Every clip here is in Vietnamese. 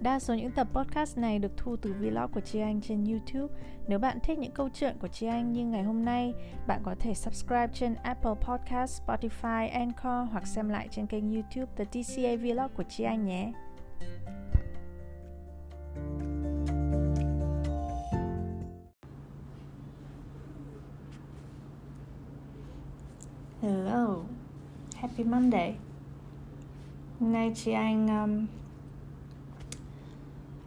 Đa số những tập podcast này được thu từ vlog của Chi Anh trên YouTube. Nếu bạn thích những câu chuyện của Chi Anh như ngày hôm nay, bạn có thể subscribe trên Apple Podcast, Spotify, Anchor hoặc xem lại trên kênh YouTube The TCA Vlog của Chi Anh nhé. Hello, Happy Monday. Hôm nay chị Anh um,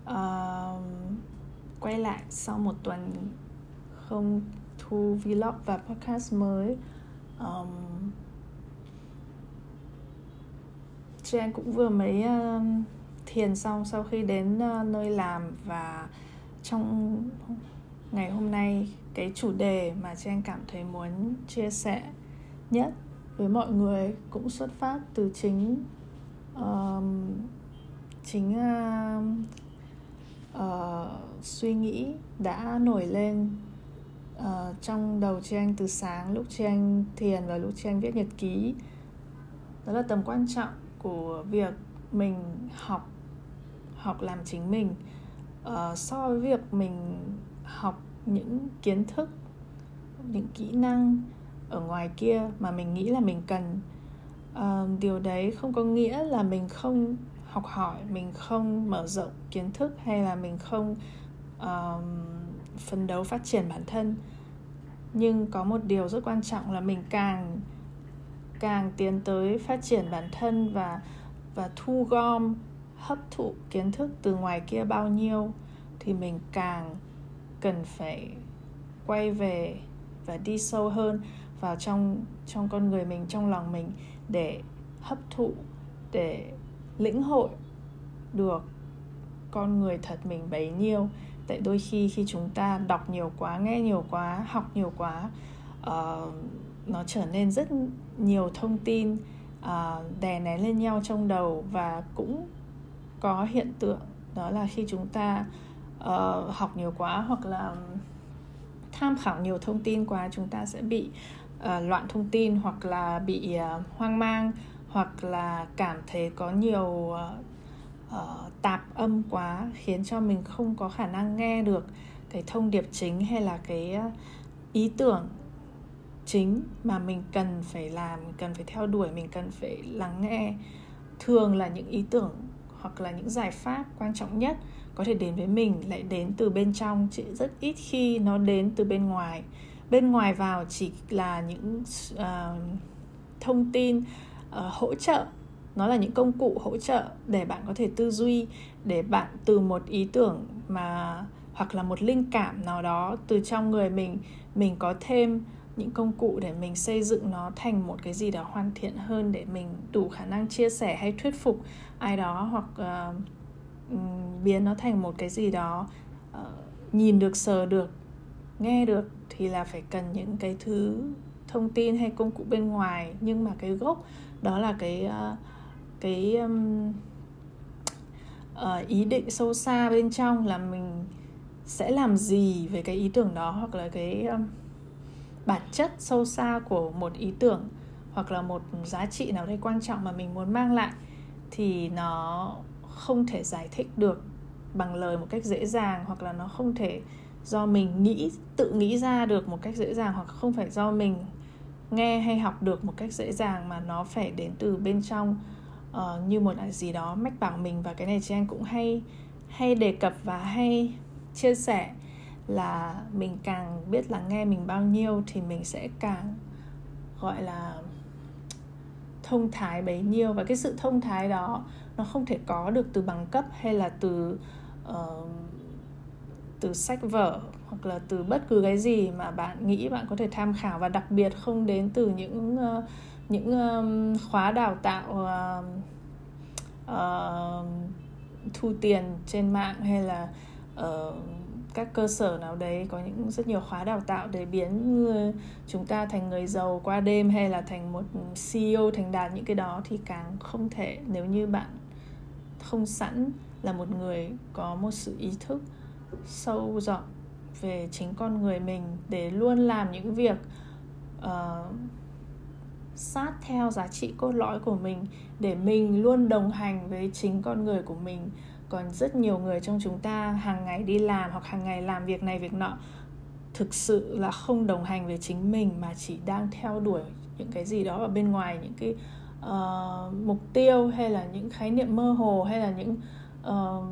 uh, quay lại sau một tuần không thu vlog và podcast mới um, chị anh cũng vừa mới uh, thiền xong sau khi đến uh, nơi làm và trong ngày hôm nay cái chủ đề mà chị anh cảm thấy muốn chia sẻ nhất với mọi người cũng xuất phát từ chính um, chính uh, uh, suy nghĩ đã nổi lên uh, trong đầu chị anh từ sáng lúc chị anh thiền và lúc chị anh viết nhật ký. Đó là tầm quan trọng của việc mình học học làm chính mình. Uh, so với việc mình học những kiến thức những kỹ năng ở ngoài kia mà mình nghĩ là mình cần uh, điều đấy không có nghĩa là mình không học hỏi mình không mở rộng kiến thức hay là mình không um, phấn đấu phát triển bản thân. Nhưng có một điều rất quan trọng là mình càng càng tiến tới phát triển bản thân và và thu gom hấp thụ kiến thức từ ngoài kia bao nhiêu thì mình càng cần phải quay về và đi sâu hơn vào trong trong con người mình trong lòng mình để hấp thụ để lĩnh hội được con người thật mình bấy nhiêu. Tại đôi khi khi chúng ta đọc nhiều quá nghe nhiều quá học nhiều quá uh, nó trở nên rất nhiều thông tin uh, đè nén lên nhau trong đầu và cũng có hiện tượng đó là khi chúng ta uh, học nhiều quá hoặc là tham khảo nhiều thông tin quá chúng ta sẽ bị uh, loạn thông tin hoặc là bị uh, hoang mang hoặc là cảm thấy có nhiều uh, tạp âm quá khiến cho mình không có khả năng nghe được cái thông điệp chính hay là cái ờ, ý tưởng chính mà mình cần phải làm mình cần phải theo đuổi mình cần phải lắng nghe thường là những ý tưởng hoặc là những giải pháp quan trọng nhất có thể đến với mình lại đến từ bên trong chứ rất ít khi nó đến từ bên ngoài. Bên ngoài vào chỉ là những uh, thông tin uh, hỗ trợ. Nó là những công cụ hỗ trợ để bạn có thể tư duy để bạn từ một ý tưởng mà hoặc là một linh cảm nào đó từ trong người mình mình có thêm những công cụ để mình xây dựng nó thành một cái gì đó hoàn thiện hơn để mình đủ khả năng chia sẻ hay thuyết phục ai đó hoặc uh, biến nó thành một cái gì đó uh, nhìn được sờ được nghe được thì là phải cần những cái thứ thông tin hay công cụ bên ngoài. Nhưng mà cái gốc đó là cái ờ, cái um, uh, ý định sâu xa bên trong là mình sẽ làm gì về cái ý tưởng đó hoặc là cái um, bản chất sâu xa của một ý tưởng hoặc là một giá trị nào đấy quan trọng mà mình muốn mang lại thì nó không thể giải thích được bằng lời một cách dễ dàng hoặc là nó không thể do mình nghĩ tự nghĩ ra được một cách dễ dàng hoặc không phải do mình nghe hay học được một cách dễ dàng mà nó phải đến từ bên trong uh, như một cái gì đó mách bảo mình. Và cái này chị anh cũng hay hay đề cập và hay chia sẻ là mình càng biết là nghe mình bao nhiêu thì mình sẽ càng gọi là thông thái bấy nhiêu. Và cái sự thông thái đó nó không thể có được từ bằng cấp hay là từ uh, từ sách vở hoặc là từ bất cứ cái gì mà bạn nghĩ bạn có thể tham khảo và đặc biệt không đến từ những uh, những um, khóa đào tạo uh, uh, thu tiền trên mạng hay là uh, các cơ sở nào đấy có những rất nhiều khóa đào tạo để biến chúng ta thành người giàu qua đêm hay là thành một CEO thành đạt những cái đó thì càng không thể. Nếu như bạn không sẵn là một người có một sự ý thức sâu rộng về chính con người mình để luôn làm những việc uh, sát theo giá trị cốt lõi của mình để mình luôn đồng hành với chính con người của mình. Còn rất nhiều người trong chúng ta hàng ngày đi làm hoặc hàng ngày làm việc này việc nọ thực sự là không đồng hành với chính mình mà chỉ đang theo đuổi những cái gì đó ở bên ngoài những cái uh, mục tiêu hay là những khái niệm mơ hồ hay là những uh,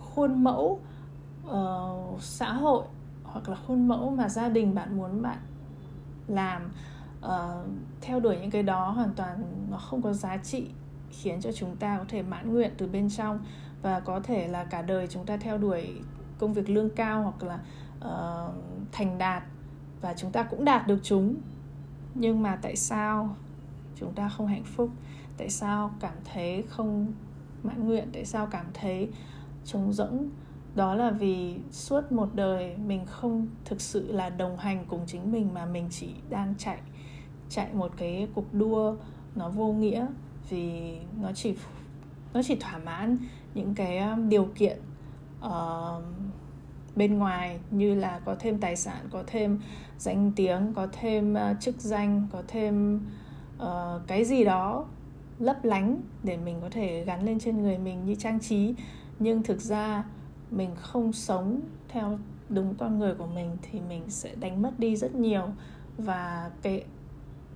khuôn mẫu uh, xã hội hoặc là khuôn mẫu mà gia đình bạn muốn bạn làm uh, theo đuổi những cái đó hoàn toàn nó không có giá trị khiến cho chúng ta có thể mãn nguyện từ bên trong và có thể là cả đời chúng ta theo đuổi công việc lương cao hoặc là uh, thành đạt và chúng ta cũng đạt được chúng. Nhưng mà tại sao chúng ta không hạnh phúc? Tại sao cảm thấy không mãn nguyện? Tại sao cảm thấy trống rỗng? Đó là vì suốt một đời mình không thực sự là đồng hành cùng chính mình mà mình chỉ đang chạy chạy một cái cuộc đua nó vô nghĩa vì nó chỉ nó chỉ thỏa mãn những cái um, điều kiện uh, bên ngoài như là có thêm tài sản có thêm danh tiếng có thêm uh, chức danh có thêm uh, cái gì đó lấp lánh để mình có thể gắn lên trên người mình như trang trí. Nhưng thực ra mình không sống theo đúng con người của mình thì mình sẽ đánh mất đi rất nhiều. Và cái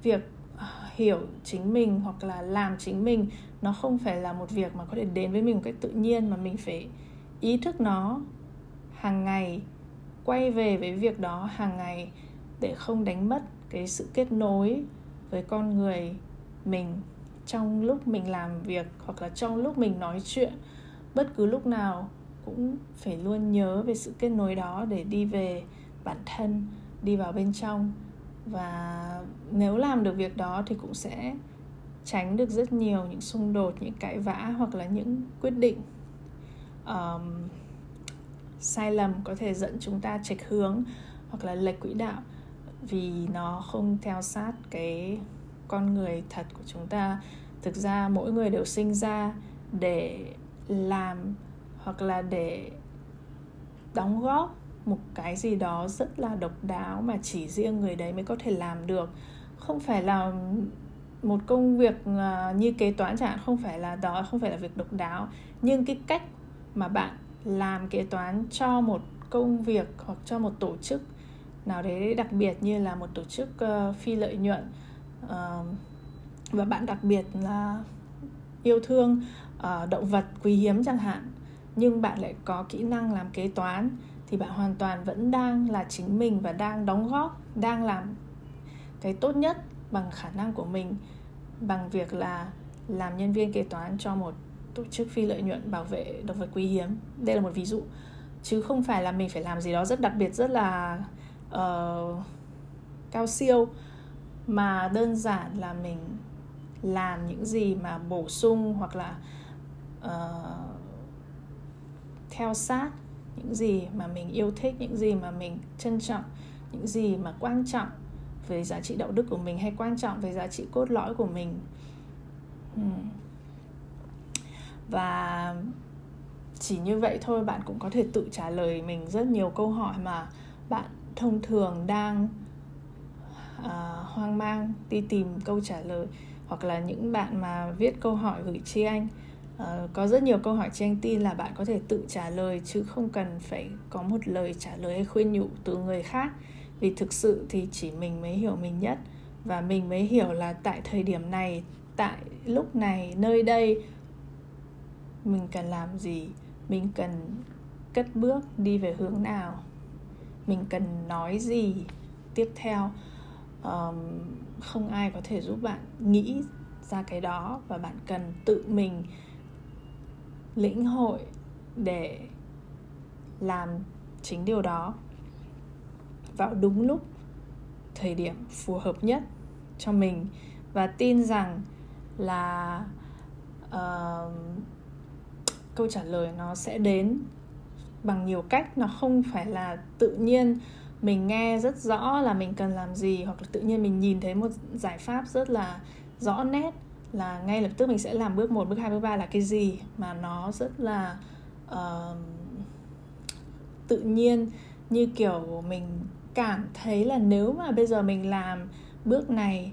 việc ờ, hiểu chính mình hoặc là làm chính mình, nó không phải là một việc mà có thể đến với mình một cách tự nhiên, mà mình phải ý thức nó hàng ngày, quay về với việc đó hàng ngày để không đánh mất cái sự kết nối với con người mình trong lúc mình làm việc hoặc là trong lúc mình nói chuyện. Bất cứ lúc nào cũng phải luôn nhớ về sự kết nối đó để đi về bản thân đi vào bên trong. Và nếu làm được việc đó thì cũng sẽ tránh được rất nhiều những xung đột những cãi vã hoặc là những quyết định um, sai lầm có thể dẫn chúng ta chệch hướng hoặc là lệch quỹ đạo vì nó không theo sát cái con người thật của chúng ta. Thực ra mỗi người đều sinh ra để làm hoặc là để đóng góp một cái gì đó rất là độc đáo mà chỉ riêng người đấy mới có thể làm được. Không phải là một công việc à, như kế toán chẳng hạn không phải là đó không phải là việc độc đáo. Nhưng cái cách mà bạn làm kế toán cho một công việc hoặc cho một tổ chức nào đấy đặc biệt như là một tổ chức uh, phi lợi nhuận uh, và bạn đặc biệt là yêu thương uh, động vật quý hiếm chẳng hạn nhưng bạn lại có kỹ năng làm kế toán thì bạn hoàn toàn vẫn đang là chính mình và đang đóng góp đang làm cái tốt nhất bằng khả năng của mình bằng việc là làm nhân viên kế toán cho một tổ chức phi lợi nhuận bảo vệ động vật quý hiếm. Đây là một ví dụ. Chứ không phải là mình phải làm gì đó rất đặc biệt rất là uh, cao siêu mà đơn giản là mình làm những gì mà bổ sung hoặc là uh, theo sát những gì mà mình yêu thích những gì mà mình trân trọng những gì mà quan trọng về giá trị đạo đức của mình hay quan trọng về giá trị cốt lõi của mình. Hmm. Và chỉ như vậy thôi bạn cũng có thể tự trả lời mình rất nhiều câu hỏi mà bạn thông thường đang uh, hoang mang đi tìm câu trả lời hoặc là những bạn mà viết câu hỏi gửi chi anh uh, có rất nhiều câu hỏi trên anh tin là bạn có thể tự trả lời chứ không cần phải có một lời trả lời hay khuyên nhủ từ người khác. Vì thực sự thì chỉ mình mới hiểu mình nhất. Và mình mới hiểu là tại thời điểm này tại lúc này nơi đây mình cần làm gì? Mình cần cất bước đi về hướng nào? Mình cần nói gì? Tiếp theo um, không ai có thể giúp bạn nghĩ ra cái đó. Và bạn cần tự mình lĩnh hội để làm chính điều đó vào đúng lúc thời điểm phù hợp nhất cho mình. Và tin rằng là uh, câu trả lời nó sẽ đến bằng nhiều cách. Nó không phải là tự nhiên mình nghe rất rõ là mình cần làm gì hoặc là tự nhiên mình nhìn thấy một giải pháp rất là rõ nét là ngay lập tức mình sẽ làm bước 1, bước 2, bước 3 là cái gì mà nó rất là uh, tự nhiên. Như kiểu mình cảm thấy là nếu mà bây giờ mình làm bước này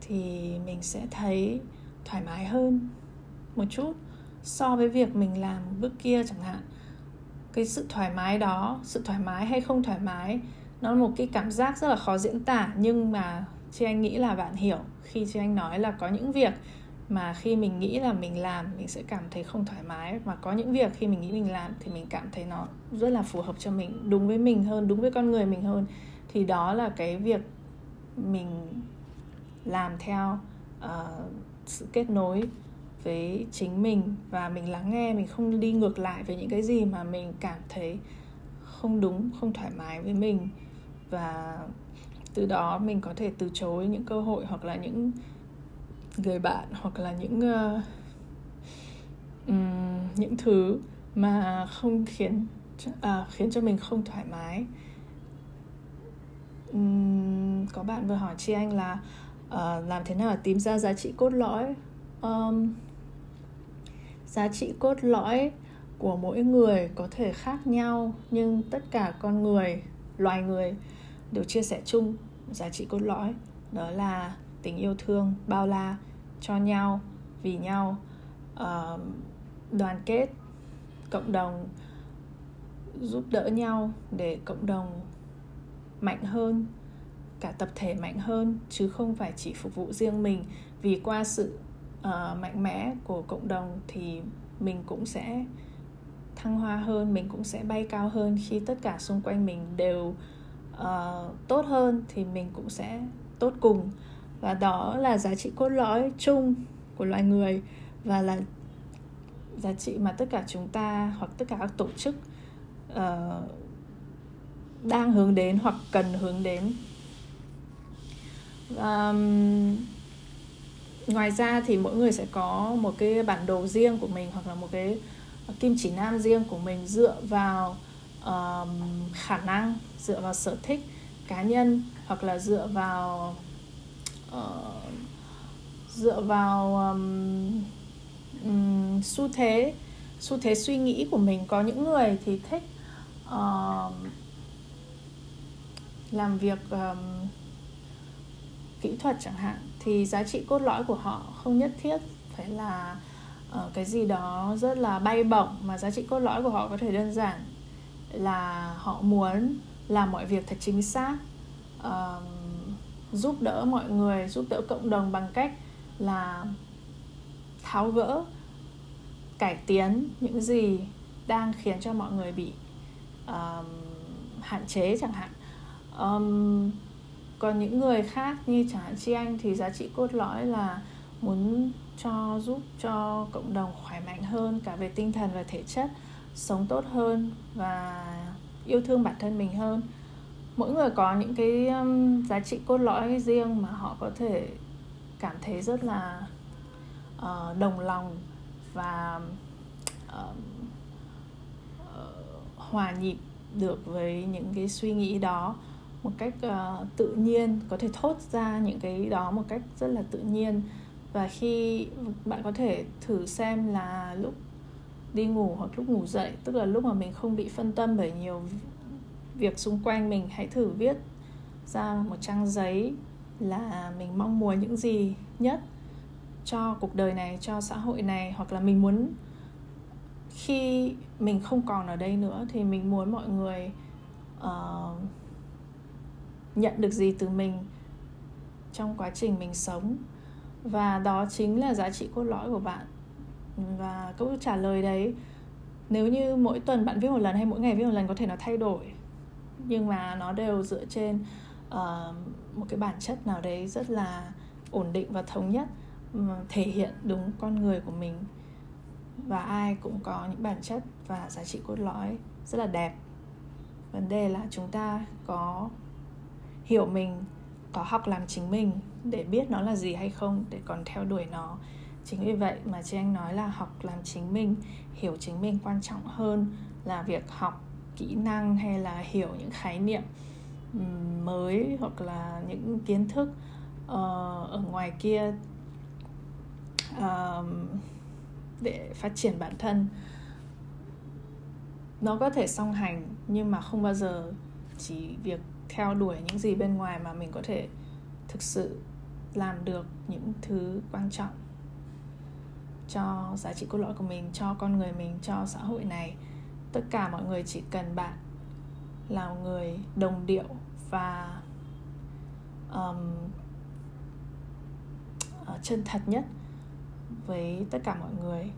thì mình sẽ thấy thoải mái hơn một chút so với việc mình làm bước kia chẳng hạn. Cái sự thoải mái đó sự thoải mái hay không thoải mái nó là một cái cảm giác rất là khó diễn tả nhưng mà chị anh nghĩ là bạn hiểu khi chị anh nói là có những việc mà khi mình nghĩ là mình làm mình sẽ cảm thấy không thoải mái. Mà có những việc khi mình nghĩ mình làm thì mình cảm thấy nó rất là phù hợp cho mình đúng với mình hơn đúng với con người mình hơn. Thì đó là cái việc mình làm theo uh, sự kết nối với chính mình. Và mình lắng nghe mình không đi ngược lại với những cái gì mà mình cảm thấy không đúng không thoải mái với mình. Và từ đó mình có thể từ chối những cơ hội hoặc là những người bạn hoặc là những uh, um, những thứ mà không khiến à, khiến cho mình không thoải mái. Um, có bạn vừa hỏi chị anh là uh, làm thế nào để tìm ra giá trị cốt lõi? Um, giá trị cốt lõi của mỗi người có thể khác nhau nhưng tất cả con người loài người đều chia sẻ chung giá trị cốt lõi. Đó là tình yêu thương bao la cho nhau vì nhau uh, đoàn kết cộng đồng giúp đỡ nhau để cộng đồng mạnh hơn cả tập thể mạnh hơn chứ không phải chỉ phục vụ riêng mình. Vì qua sự uh, mạnh mẽ của cộng đồng thì mình cũng sẽ thăng hoa hơn mình cũng sẽ bay cao hơn khi tất cả xung quanh mình đều uh, tốt hơn thì mình cũng sẽ tốt cùng. Và đó là giá trị cốt lõi chung của loài người và là giá trị mà tất cả chúng ta hoặc tất cả các tổ chức uh, đang hướng đến hoặc cần hướng đến. Um, ngoài ra thì mỗi người sẽ có một cái bản đồ riêng của mình hoặc là một cái kim chỉ nam riêng của mình dựa vào um, khả năng dựa vào sở thích cá nhân hoặc là dựa vào uh, dựa vào um, um, xu thế xu thế suy nghĩ của mình. Có những người thì thích uh, làm việc um, kỹ thuật chẳng hạn thì giá trị cốt lõi của họ không nhất thiết phải là uh, cái gì đó rất là bay bổng mà giá trị cốt lõi của họ có thể đơn giản là họ muốn làm mọi việc thật chính xác uh, giúp đỡ mọi người giúp đỡ cộng đồng bằng cách là tháo gỡ cải tiến những gì đang khiến cho mọi người bị um, hạn chế chẳng hạn. Um, còn những người khác như chẳng hạn Chi anh thì giá trị cốt lõi là muốn cho giúp cho cộng đồng khỏe mạnh hơn cả về tinh thần và thể chất sống tốt hơn và yêu thương bản thân mình hơn. Mỗi người có những cái um, giá trị cốt lõi riêng mà họ có thể cảm thấy rất là uh, đồng lòng và uh, uh, hòa nhịp được với những cái suy nghĩ đó một cách uh, tự nhiên có thể thốt ra những cái đó một cách rất là tự nhiên. Và khi bạn có thể thử xem là lúc đi ngủ hoặc lúc ngủ dậy tức là lúc mà mình không bị phân tâm bởi nhiều việc xung quanh mình hãy thử viết ra một trang giấy là mình mong muốn những gì nhất cho cuộc đời này cho xã hội này. Hoặc là mình muốn khi mình không còn ở đây nữa thì mình muốn mọi người uh, nhận được gì từ mình trong quá trình mình sống. Và đó chính là giá trị cốt lõi của bạn và câu trả lời đấy nếu như mỗi tuần bạn viết một lần hay mỗi ngày viết một lần có thể nó thay đổi. Nhưng mà nó đều dựa trên uh, một cái bản chất nào đấy rất là ổn định và thống nhất ừ, thể hiện đúng con người của mình. Và ai cũng có những bản chất và giá trị cốt lõi rất là đẹp. Vấn đề là chúng ta có hiểu mình có học làm chính mình để biết nó là gì hay không để còn theo đuổi nó chính vì vậy mà chị anh nói là học làm chính mình, hiểu chính mình quan trọng hơn là việc học kỹ năng hay là hiểu những khái niệm mới hoặc là những kiến thức ờ, ở ngoài kia để phát triển bản thân. Nó có thể song hành nhưng mà không bao giờ chỉ việc theo đuổi những gì bên ngoài mà mình có thể thực sự làm được những thứ quan trọng cho giá trị cốt lõi của mình cho con người mình cho xã hội này. Tất cả mọi người chỉ cần bạn là người đồng điệu và um, chân thật nhất với tất cả mọi người.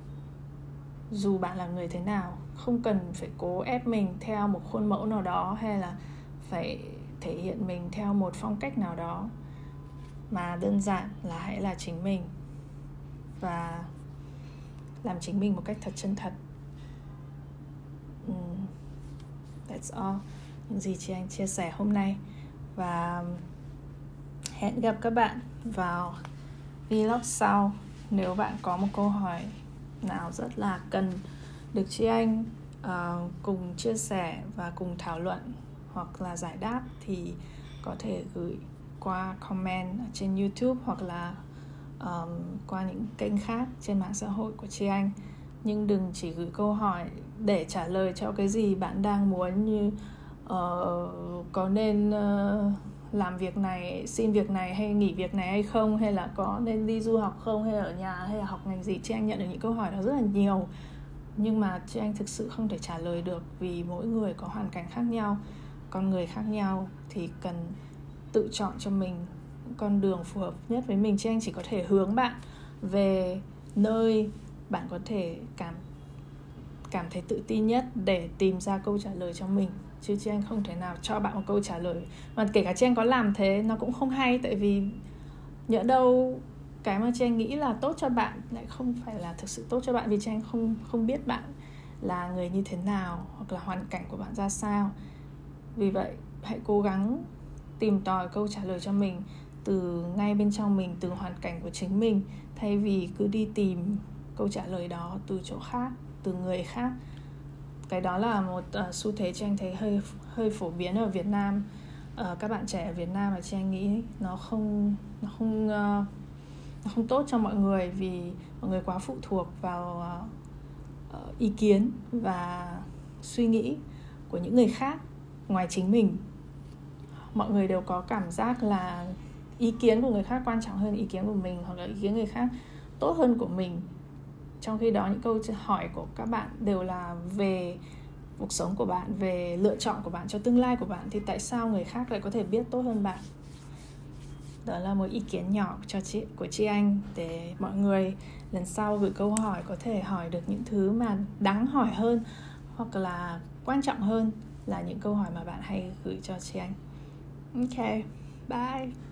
Dù bạn là người thế nào không cần phải cố ép mình theo một khuôn mẫu nào đó hay là phải thể hiện mình theo một phong cách nào đó. Mà đơn giản là hãy là chính mình. Và làm chính mình một cách thật chân thật. Um, that's all. Những gì chị anh chia sẻ hôm nay. Và hẹn gặp các bạn vào vlog sau. Nếu bạn có một câu hỏi nào rất là cần được chị anh uh, cùng chia sẻ và cùng thảo luận hoặc là giải đáp thì có thể gửi qua comment trên YouTube hoặc là um, qua những kênh khác trên mạng xã hội của chị anh. Nhưng đừng chỉ gửi câu hỏi để trả lời cho cái gì bạn đang muốn như uh, có nên uh, làm việc này xin việc này hay nghỉ việc này hay không hay là có nên đi du học không hay ở nhà hay là học ngành gì. Chị anh nhận được những câu hỏi đó rất là nhiều. Nhưng mà chị anh thực sự không thể trả lời được vì mỗi người có hoàn cảnh khác nhau. Con người khác nhau thì cần tự chọn cho mình con đường phù hợp nhất với mình. Chị anh chỉ có thể hướng bạn về nơi bạn có thể cảm cảm thấy tự tin nhất để tìm ra câu trả lời cho mình. Chứ chị anh không thể nào cho bạn một câu trả lời. Mà kể cả chị anh có làm thế, nó cũng không hay. Tại vì nhỡ đâu cái mà chị anh nghĩ là tốt cho bạn lại không phải là thực sự tốt cho bạn. Vì chị anh không không biết bạn là người như thế nào hoặc là hoàn cảnh của bạn ra sao. Vì vậy, hãy cố gắng tìm tòi câu trả lời cho mình từ ngay bên trong mình từ hoàn cảnh của chính mình thay vì cứ đi tìm câu trả lời đó từ chỗ khác từ người khác. Cái đó là một uh, xu thế chị anh thấy hơi hơi phổ biến ở Việt Nam. Uh, các bạn trẻ ở Việt Nam mà chị anh nghĩ nó không nó không uh, nó không tốt cho mọi người vì mọi người quá phụ thuộc vào uh, ý kiến và suy nghĩ của những người khác ngoài chính mình. Mọi người đều có cảm giác là ý kiến của người khác quan trọng hơn ý kiến của mình hoặc là ý kiến người khác tốt hơn của mình. Trong khi đó, những câu hỏi của các bạn đều là về cuộc sống của bạn, về lựa chọn của bạn cho tương lai của bạn, thì tại sao người khác lại có thể biết tốt hơn bạn? Đó là một ý kiến nhỏ cho chị, của chị anh để mọi người lần sau gửi câu hỏi có thể hỏi được những thứ mà đáng hỏi hơn hoặc là quan trọng hơn là những câu hỏi mà bạn hay gửi cho chị anh. Ok, bye.